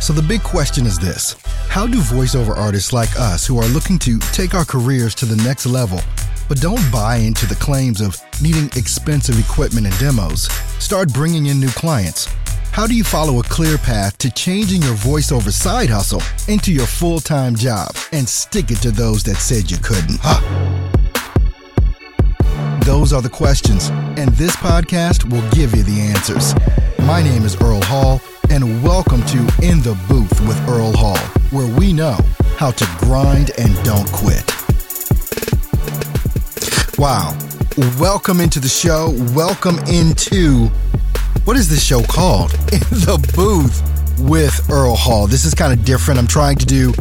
So the big question is this How do voiceover artists like us who are looking to take our careers to the next level, but don't buy into the claims of needing expensive equipment and demos, start bringing in new clients? How do you follow a clear path to changing your voiceover side hustle into your full time job and stick it to those that said you couldn't? Huh? Those are the questions, and this podcast will give you the answers. My name is Earl Hall, and welcome to In the Booth with Earl Hall, where we know how to grind and don't quit. Wow. Welcome into the show. Welcome into what is this show called? In the Booth with Earl Hall. This is kind of different. I'm trying to do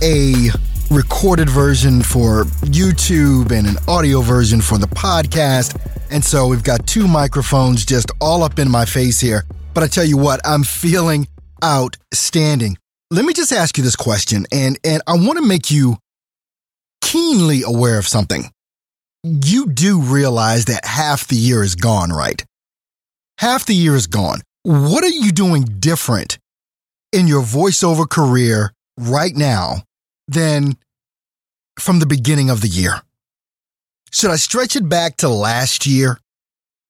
a recorded version for YouTube and an audio version for the podcast. And so we've got two microphones just all up in my face here. But I tell you what, I'm feeling outstanding. Let me just ask you this question, and, and I want to make you keenly aware of something. You do realize that half the year is gone, right? Half the year is gone. What are you doing different in your voiceover career right now than from the beginning of the year? Should I stretch it back to last year?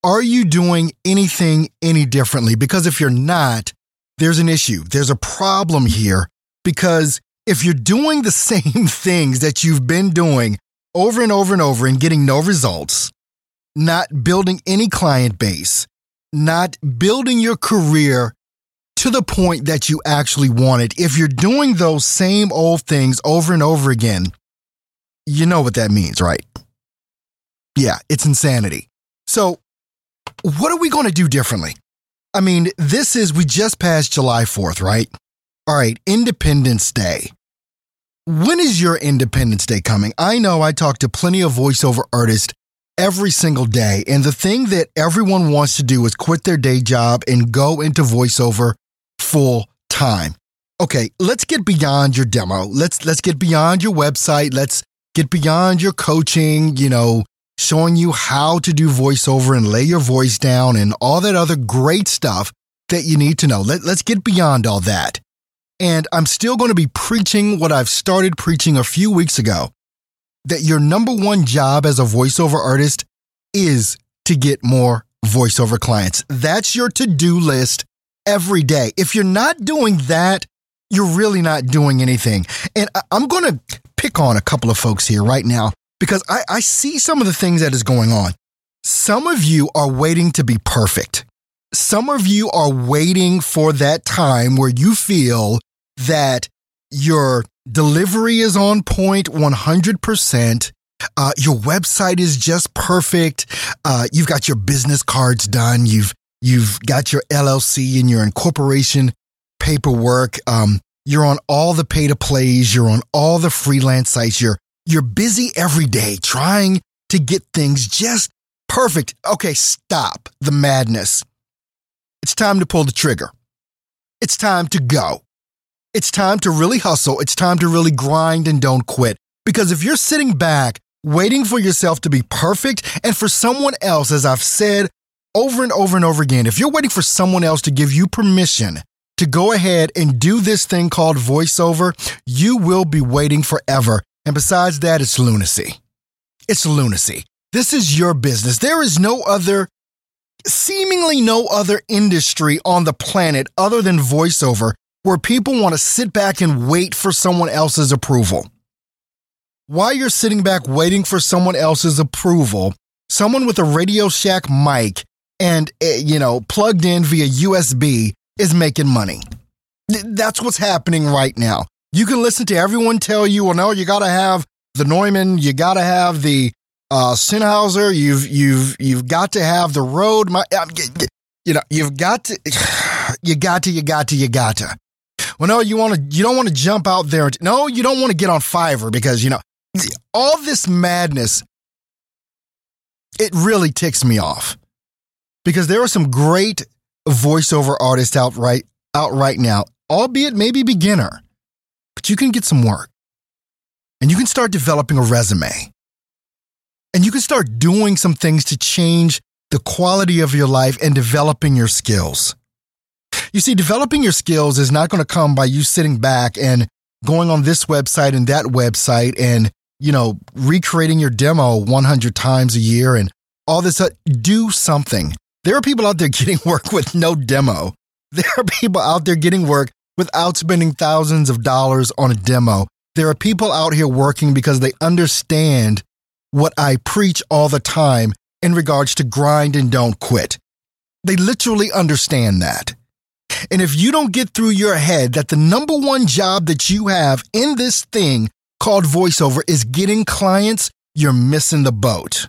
Are you doing anything any differently? Because if you're not, there's an issue. There's a problem here because if you're doing the same things that you've been doing over and over and over and getting no results, not building any client base, not building your career to the point that you actually want it, if you're doing those same old things over and over again, you know what that means, right? Yeah, it's insanity. So, what are we going to do differently? I mean, this is, we just passed July 4th, right? All right, Independence Day. When is your Independence Day coming? I know I talk to plenty of voiceover artists every single day, and the thing that everyone wants to do is quit their day job and go into voiceover full time. Okay, let's get beyond your demo. Let's let's get beyond your website. Let's get beyond your coaching, you know, showing you how to do voiceover and lay your voice down and all that other great stuff that you need to know. Let, let's get beyond all that. And I'm still going to be preaching what I've started preaching a few weeks ago that your number one job as a voiceover artist is to get more voiceover clients. That's your to do list every day. If you're not doing that, you're really not doing anything. And I'm going to pick on a couple of folks here right now because I, I see some of the things that is going on. Some of you are waiting to be perfect. Some of you are waiting for that time where you feel that your delivery is on point 100%. Uh, your website is just perfect. Uh, you've got your business cards done. You've you've got your LLC and your incorporation paperwork. Um, you're on all the pay to plays. You're on all the freelance sites. You're you're busy every day trying to get things just perfect. Okay, stop the madness. It's time to pull the trigger. It's time to go. It's time to really hustle. It's time to really grind and don't quit. Because if you're sitting back waiting for yourself to be perfect and for someone else, as I've said over and over and over again, if you're waiting for someone else to give you permission to go ahead and do this thing called voiceover, you will be waiting forever. And besides that, it's lunacy. It's lunacy. This is your business. There is no other, seemingly no other industry on the planet other than voiceover where people want to sit back and wait for someone else's approval. While you're sitting back waiting for someone else's approval, someone with a Radio Shack mic and, eh, you know, plugged in via USB is making money. That's what's happening right now. You can listen to everyone tell you, well, no, you got to have the Neumann, you got to have the uh, Sennheiser, you've you've you've got to have the Rode. My, uh, you know, you've got to, you got to, you got to, you got to. Well, no, you want to, you don't want to jump out there. No, you don't want to get on Fiverr because you know all this madness. It really ticks me off because there are some great voiceover artists out right out right now, albeit maybe beginner but you can get some work and you can start developing a resume and you can start doing some things to change the quality of your life and developing your skills. You see, developing your skills is not going to come by you sitting back and going on this website and that website and, you know, recreating your demo 100 times a year and all this. Uh, do something. There are people out there getting work with no demo. There are people out there getting work without spending thousands of dollars on a demo. There are people out here working because they understand what I preach all the time in regards to grind and don't quit. They literally understand that. And if you don't get through your head that the number one job that you have in this thing called voiceover is getting clients, you're missing the boat.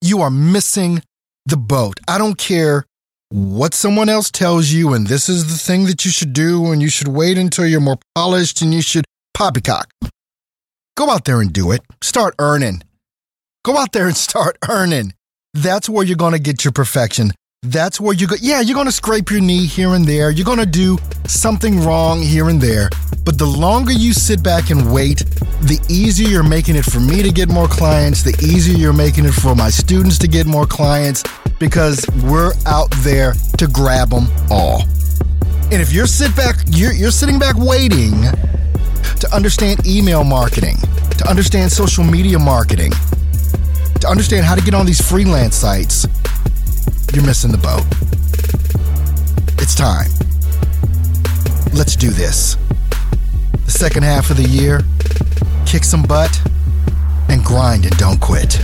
You are missing the boat. I don't care what someone else tells you, and this is the thing that you should do, and you should wait until you're more polished and you should poppycock. Go out there and do it. Start earning. Go out there and start earning. That's where you're going to get your perfection. That's where you go. Yeah, you're going to scrape your knee here and there. You're going to do something wrong here and there. But the longer you sit back and wait, the easier you're making it for me to get more clients, the easier you're making it for my students to get more clients because we're out there to grab them all. And if you're sit back, you're, you're sitting back waiting to understand email marketing, to understand social media marketing, to understand how to get on these freelance sites, you're missing the boat. It's time. Let's do this. The second half of the year, kick some butt and grind and don't quit.